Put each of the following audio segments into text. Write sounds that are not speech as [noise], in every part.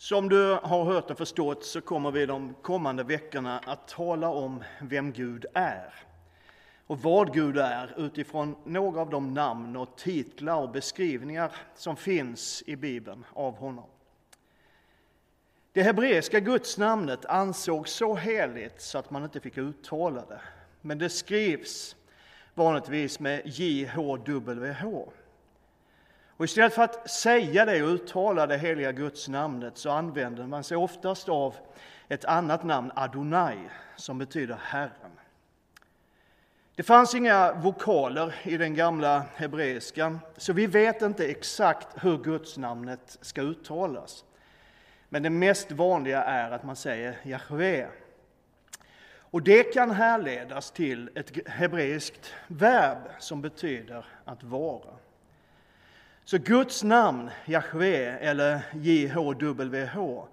Som du har hört och förstått så kommer vi de kommande veckorna att tala om vem Gud är och vad Gud är utifrån några av de namn och titlar och beskrivningar som finns i Bibeln av honom. Det hebreiska gudsnamnet ansågs så heligt så att man inte fick uttala det, men det skrivs vanligtvis med JHWH. Och istället för att säga det och uttala det heliga gudsnamnet så använder man sig oftast av ett annat namn, Adonai, som betyder Herren. Det fanns inga vokaler i den gamla hebreiskan, så vi vet inte exakt hur gudsnamnet ska uttalas. Men det mest vanliga är att man säger Jahve. Och det kan härledas till ett hebreiskt verb som betyder att vara. Så Guds namn, Jahve eller JHWH,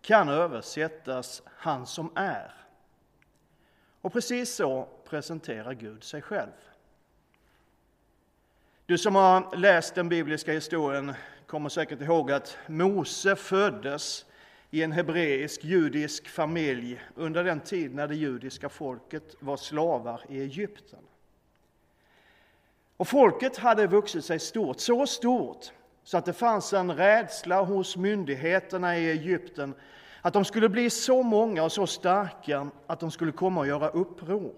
kan översättas han som är. Och precis så presenterar Gud sig själv. Du som har läst den bibliska historien kommer säkert ihåg att Mose föddes i en hebreisk judisk familj under den tid när det judiska folket var slavar i Egypten. Och folket hade vuxit sig stort, så stort så att det fanns en rädsla hos myndigheterna i Egypten att de skulle bli så många och så starka att de skulle komma och göra uppror.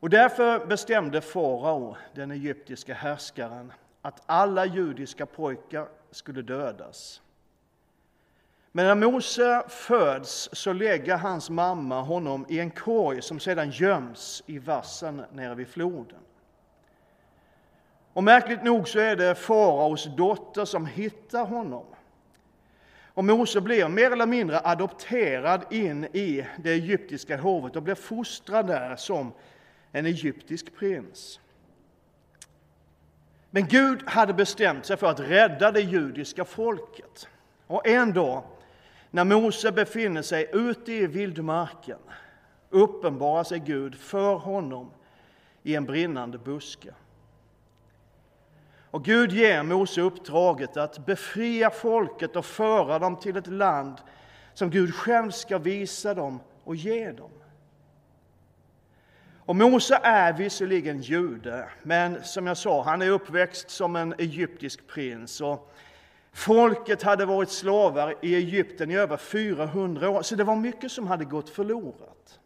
Och därför bestämde farao, den egyptiska härskaren, att alla judiska pojkar skulle dödas. Men när Mose föds så lägger hans mamma honom i en korg som sedan göms i vassen nere vid floden. Och märkligt nog så är det faraos dotter som hittar honom. Och Mose blir mer eller mindre adopterad in i det egyptiska hovet och blir fostrad där som en egyptisk prins. Men Gud hade bestämt sig för att rädda det judiska folket. Och en dag, när Mose befinner sig ute i vildmarken, uppenbarar sig Gud för honom i en brinnande buske. Och Gud ger Mose uppdraget att befria folket och föra dem till ett land som Gud själv ska visa dem och ge dem. Och Mose är visserligen jude, men som jag sa, han är uppväxt som en egyptisk prins. Och folket hade varit slavar i Egypten i över 400 år, så det var mycket som hade gått förlorat.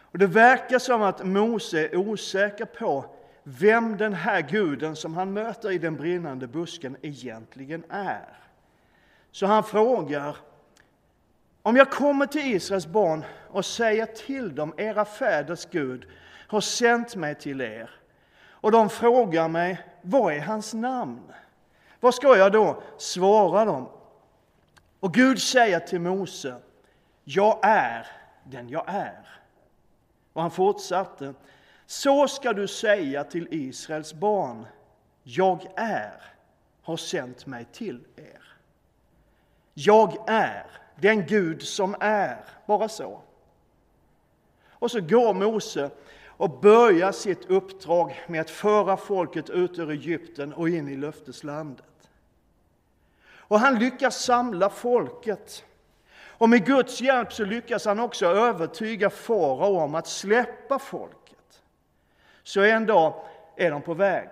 Och det verkar som att Mose är osäker på vem den här guden som han möter i den brinnande busken egentligen är. Så han frågar om jag kommer till Israels barn och säger till dem, era fäders Gud har sänt mig till er, och de frågar mig, vad är hans namn? Vad ska jag då svara dem? Och Gud säger till Mose, jag är den jag är. Och han fortsatte, så ska du säga till Israels barn, jag är, har sänt mig till er. Jag är den Gud som är, bara så. Och så går Mose och börjar sitt uppdrag med att föra folket ut ur Egypten och in i löfteslandet. Och han lyckas samla folket. Och med Guds hjälp så lyckas han också övertyga farao om att släppa folket. Så en dag är de på väg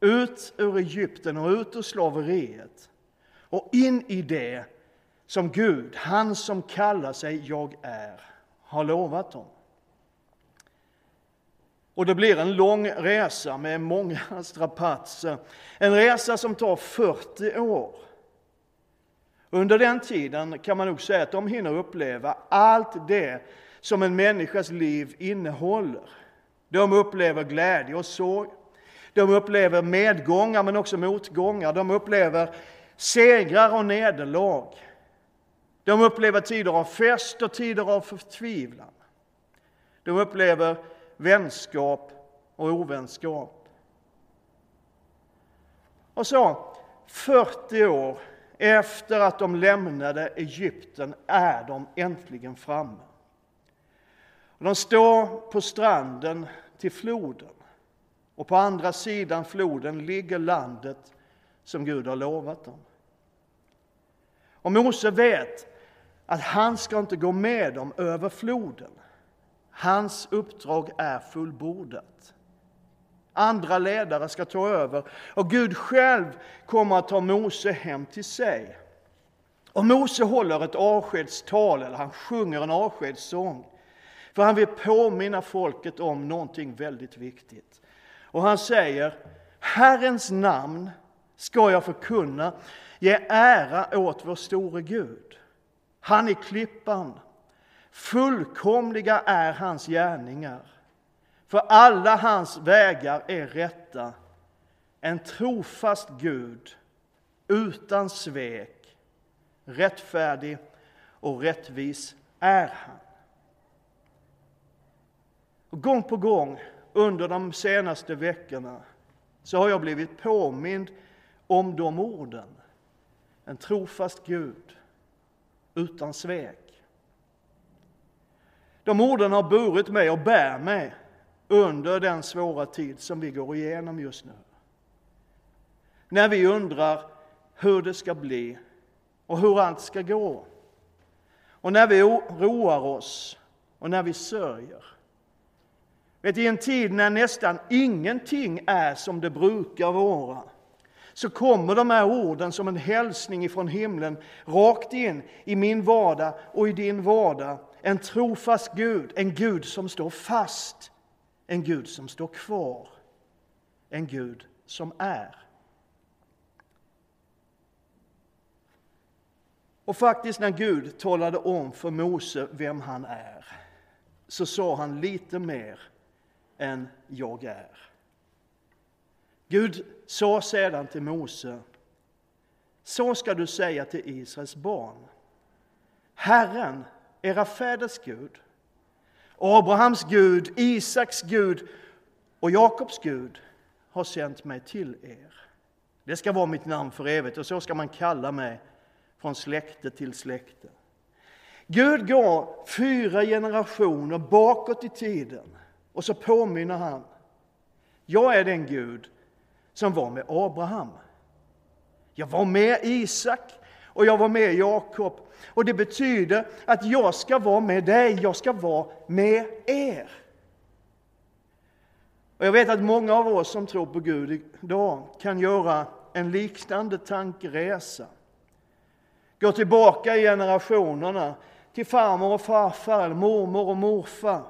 ut ur Egypten och ut ur slaveriet och in i det som Gud, han som kallar sig Jag är, har lovat dem. Och det blir en lång resa med många [laughs] strapatser. En resa som tar 40 år. Under den tiden kan man nog säga att de hinner uppleva allt det som en människas liv innehåller. De upplever glädje och sorg. De upplever medgångar men också motgångar. De upplever segrar och nederlag. De upplever tider av fest och tider av förtvivlan. De upplever vänskap och ovänskap. Och så, 40 år efter att de lämnade Egypten är de äntligen framme. De står på stranden till floden och på andra sidan floden ligger landet som Gud har lovat dem. Och Mose vet att han ska inte gå med dem över floden. Hans uppdrag är fullbordat. Andra ledare ska ta över och Gud själv kommer att ta Mose hem till sig. Och Mose håller ett avskedstal, eller han sjunger en avskedssång. För han vill påminna folket om någonting väldigt viktigt. Och han säger, Herrens namn ska jag förkunna, ge ära åt vår store Gud. Han är klippan, fullkomliga är hans gärningar. För alla hans vägar är rätta, en trofast Gud utan svek, rättfärdig och rättvis är han. Och gång på gång under de senaste veckorna så har jag blivit påmind om de orden. En trofast Gud utan svek. De orden har burit mig och bär mig under den svåra tid som vi går igenom just nu. När vi undrar hur det ska bli och hur allt ska gå. Och när vi roar oss och när vi sörjer. Vet, I en tid när nästan ingenting är som det brukar vara så kommer de här orden som en hälsning ifrån himlen rakt in i min vardag och i din vardag. En trofast Gud, en Gud som står fast, en Gud som står kvar, en Gud som är. Och faktiskt när Gud talade om för Mose vem han är så sa han lite mer än jag är. Gud sa sedan till Mose, så ska du säga till Israels barn. Herren, era fäders Gud, Abrahams Gud, Isaks Gud och Jakobs Gud har sänt mig till er. Det ska vara mitt namn för evigt och så ska man kalla mig från släkte till släkte. Gud går fyra generationer bakåt i tiden och så påminner han. Jag är den Gud som var med Abraham. Jag var med Isak och jag var med Jakob. Och det betyder att jag ska vara med dig, jag ska vara med er. Och jag vet att många av oss som tror på Gud idag kan göra en liknande tankeresa. Gå tillbaka i generationerna till farmor och farfar, eller mormor och morfar.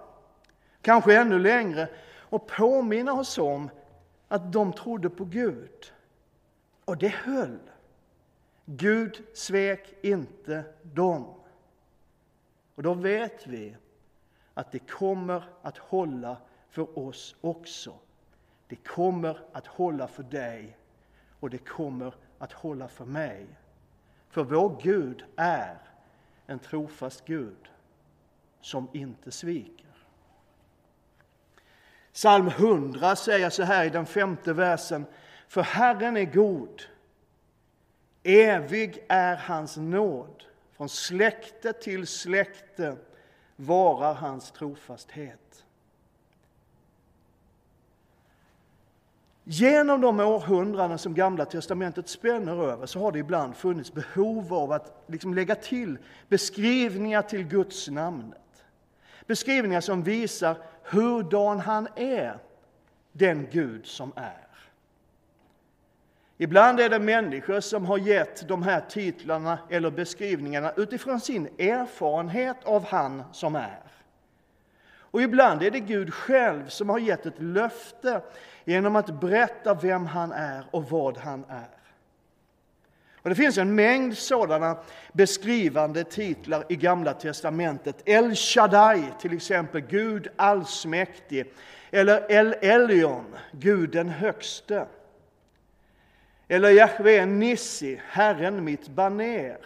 Kanske ännu längre och påminna oss om att de trodde på Gud. Och det höll. Gud svek inte dem. Och då vet vi att det kommer att hålla för oss också. Det kommer att hålla för dig och det kommer att hålla för mig. För vår Gud är en trofast Gud som inte sviker. Psalm 100 säger så här i den femte versen. För Herren är god. Evig är hans nåd. Från släkte till släkte varar hans trofasthet. Genom de århundraden som Gamla testamentet spänner över så har det ibland funnits behov av att liksom lägga till beskrivningar till Guds namn. Beskrivningar som visar hurdan han är, den Gud som är. Ibland är det människor som har gett de här titlarna eller beskrivningarna utifrån sin erfarenhet av han som är. Och ibland är det Gud själv som har gett ett löfte genom att berätta vem han är och vad han är. Och Det finns en mängd sådana beskrivande titlar i Gamla testamentet. El Shaddai, till exempel, Gud allsmäktig. Eller El Elyon, Gud den högste. Eller Jahve Nissi, Herren mitt baner.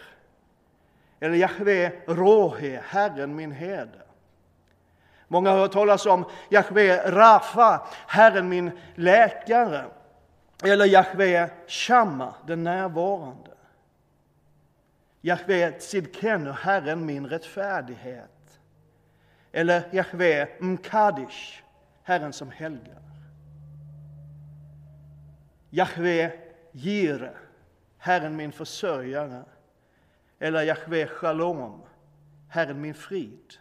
Eller Jahve Rohe, Herren min herde. Många har hört talas om Jahve Rafa, Herren min läkare. Eller Jahve Shamma, den närvarande. Jahve Tzidkenu, Herren min rättfärdighet. Eller Jahve Mkadish, Herren som helgar. Jahve Jire, Herren min försörjare. Eller Jahve Shalom, Herren min frid.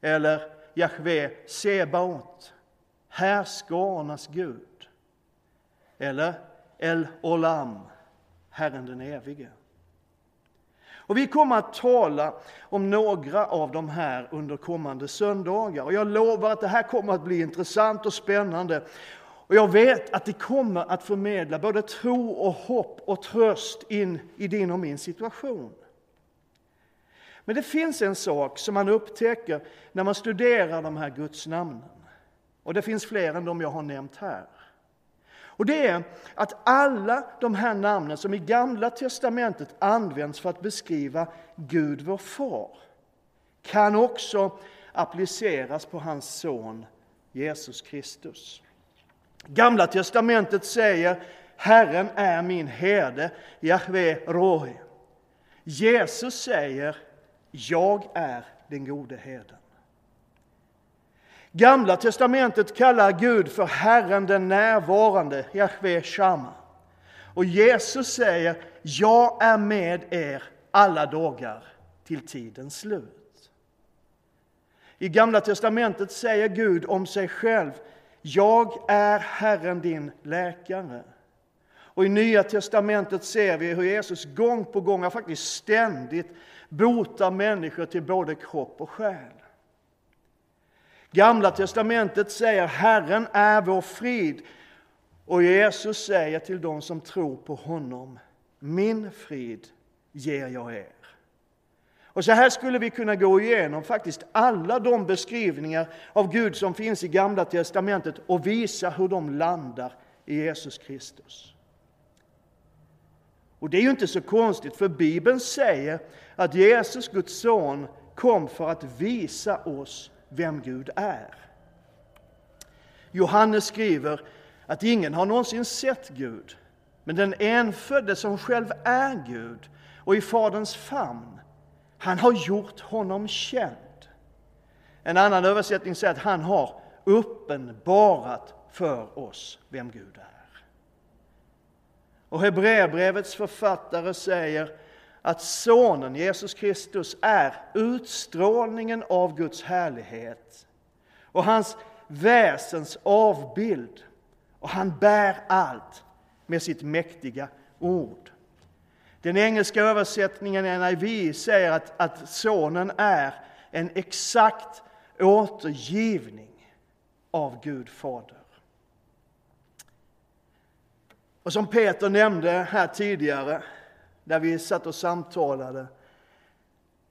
Eller Jahve Sebaot, härskarnas Gud. Eller El Olam, Herren den evige. Och vi kommer att tala om några av de här under kommande söndagar. Och jag lovar att det här kommer att bli intressant och spännande. Och jag vet att det kommer att förmedla både tro och hopp och tröst in i din och min situation. Men det finns en sak som man upptäcker när man studerar de här gudsnamnen. Och det finns fler än de jag har nämnt här. Och det är att alla de här namnen som i Gamla testamentet används för att beskriva Gud, vår far, kan också appliceras på hans son Jesus Kristus. Gamla testamentet säger Herren är min herde, Jahve Rohi. Jesus säger Jag är den gode herden. Gamla testamentet kallar Gud för Herren den närvarande, Jahve Shama. Och Jesus säger, jag är med er alla dagar till tidens slut. I Gamla testamentet säger Gud om sig själv, jag är Herren din läkare. Och i Nya testamentet ser vi hur Jesus gång på gång, faktiskt ständigt, botar människor till både kropp och själ. Gamla testamentet säger Herren är vår frid. Och Jesus säger till dem som tror på honom, min frid ger jag er. Och så här skulle vi kunna gå igenom faktiskt alla de beskrivningar av Gud som finns i Gamla testamentet och visa hur de landar i Jesus Kristus. Och det är ju inte så konstigt, för Bibeln säger att Jesus, Guds son, kom för att visa oss vem Gud är. Johannes skriver att ingen har någonsin sett Gud, men den enfödde som själv är Gud och i Faderns famn, han har gjort honom känd. En annan översättning säger att han har uppenbarat för oss vem Gud är. Och Hebreerbrevets författare säger att Sonen Jesus Kristus är utstrålningen av Guds härlighet och hans väsens avbild. Och han bär allt med sitt mäktiga ord. Den engelska översättningen NIV säger att, att Sonen är en exakt återgivning av Gud Fader. Och som Peter nämnde här tidigare där vi satt och samtalade.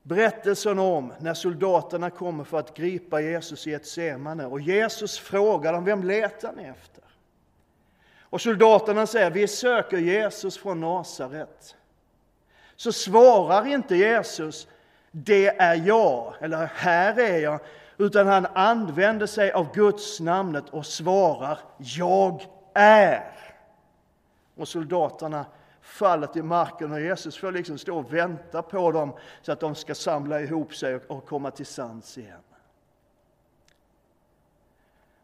Berättelsen om när soldaterna kommer för att gripa Jesus i ett semane och Jesus frågar dem, vem letar ni efter? Och soldaterna säger, vi söker Jesus från Nasaret. Så svarar inte Jesus, det är jag, eller här är jag, utan han använder sig av Guds namnet och svarar, jag är. Och soldaterna fallet i marken och Jesus får liksom stå och vänta på dem så att de ska samla ihop sig och komma till sans igen.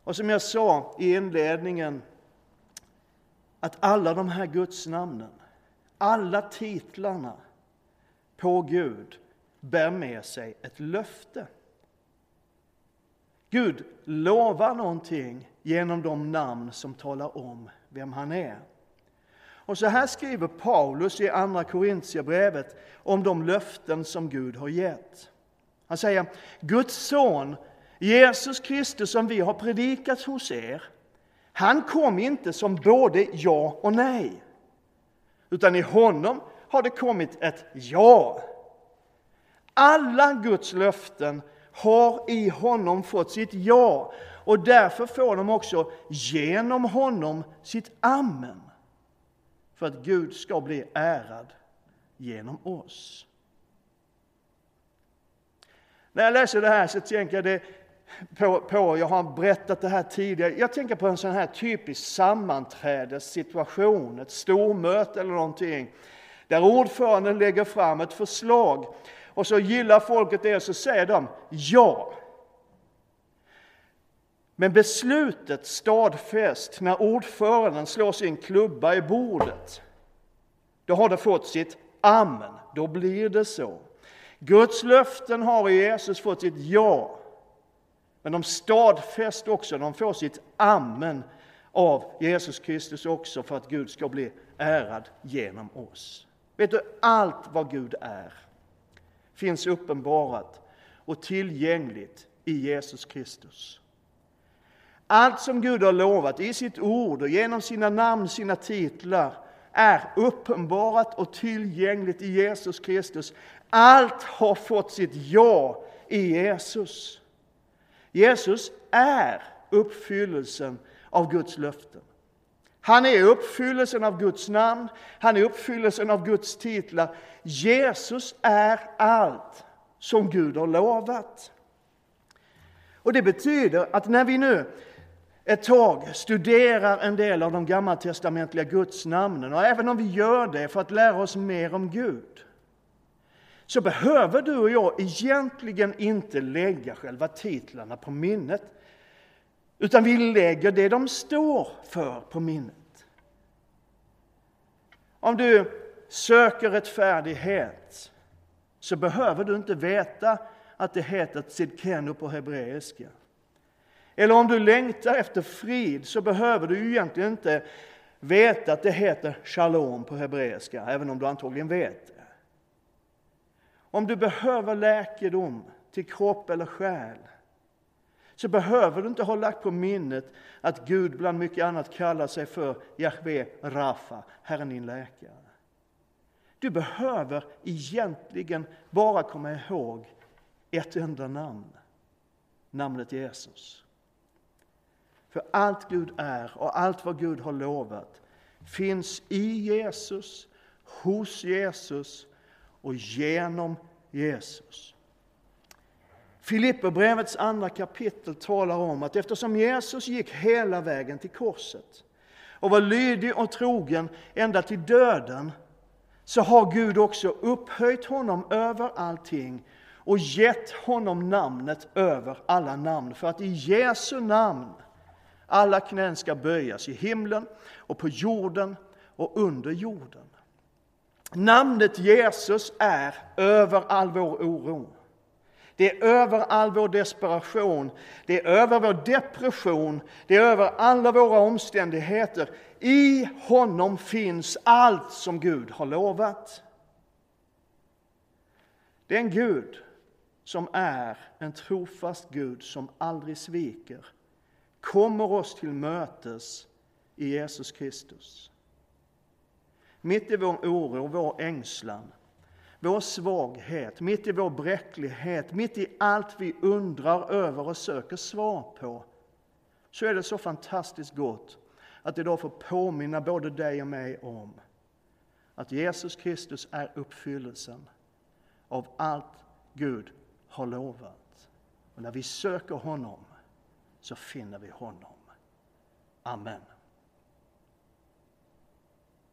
Och som jag sa i inledningen, att alla de här gudsnamnen, alla titlarna på Gud bär med sig ett löfte. Gud lovar någonting genom de namn som talar om vem han är. Och så här skriver Paulus i Andra Korintierbrevet om de löften som Gud har gett. Han säger, Guds son, Jesus Kristus som vi har predikat hos er, han kom inte som både ja och nej, utan i honom har det kommit ett ja. Alla Guds löften har i honom fått sitt ja och därför får de också genom honom sitt amen för att Gud ska bli ärad genom oss. När jag läser det här så tänker jag det på, på, jag har berättat det här tidigare, jag tänker på en sån här typisk sammanträdessituation, ett stormöte eller någonting, där ordföranden lägger fram ett förslag och så gillar folket det och så säger de ja. Men beslutet stadfäst när ordföranden slår sin klubba i bordet, då har det fått sitt amen, då blir det så. Guds löften har i Jesus fått sitt ja, men de stadfäst också, de får sitt amen av Jesus Kristus också för att Gud ska bli ärad genom oss. Vet du, allt vad Gud är finns uppenbarat och tillgängligt i Jesus Kristus. Allt som Gud har lovat i sitt ord och genom sina namn, sina titlar är uppenbarat och tillgängligt i Jesus Kristus. Allt har fått sitt ja i Jesus. Jesus är uppfyllelsen av Guds löften. Han är uppfyllelsen av Guds namn, han är uppfyllelsen av Guds titlar. Jesus är allt som Gud har lovat. Och Det betyder att när vi nu ett tag studerar en del av de gammaltestamentliga gudsnamnen och även om vi gör det för att lära oss mer om Gud så behöver du och jag egentligen inte lägga själva titlarna på minnet utan vi lägger det de står för på minnet. Om du söker rättfärdighet så behöver du inte veta att det heter tzidkenu på hebreiska. Eller om du längtar efter frid så behöver du egentligen inte veta att det heter shalom på hebreiska, även om du antagligen vet det. Om du behöver läkedom till kropp eller själ så behöver du inte ha lagt på minnet att Gud bland mycket annat kallar sig för Jahve Rafa, Herren din läkare. Du behöver egentligen bara komma ihåg ett enda namn, namnet Jesus. För allt Gud är och allt vad Gud har lovat finns i Jesus, hos Jesus och genom Jesus. Filipperbrevets andra kapitel talar om att eftersom Jesus gick hela vägen till korset och var lydig och trogen ända till döden så har Gud också upphöjt honom över allting och gett honom namnet över alla namn för att i Jesu namn alla knän ska böjas i himlen och på jorden och under jorden. Namnet Jesus är över all vår oro. Det är över all vår desperation, det är över vår depression, det är över alla våra omständigheter. I honom finns allt som Gud har lovat. Det är en Gud som är en trofast Gud som aldrig sviker kommer oss till mötes i Jesus Kristus. Mitt i vår oro vår ängslan, vår svaghet, mitt i vår bräcklighet, mitt i allt vi undrar över och söker svar på, så är det så fantastiskt gott att idag få påminna både dig och mig om att Jesus Kristus är uppfyllelsen av allt Gud har lovat. Och när vi söker honom så finner vi honom. Amen.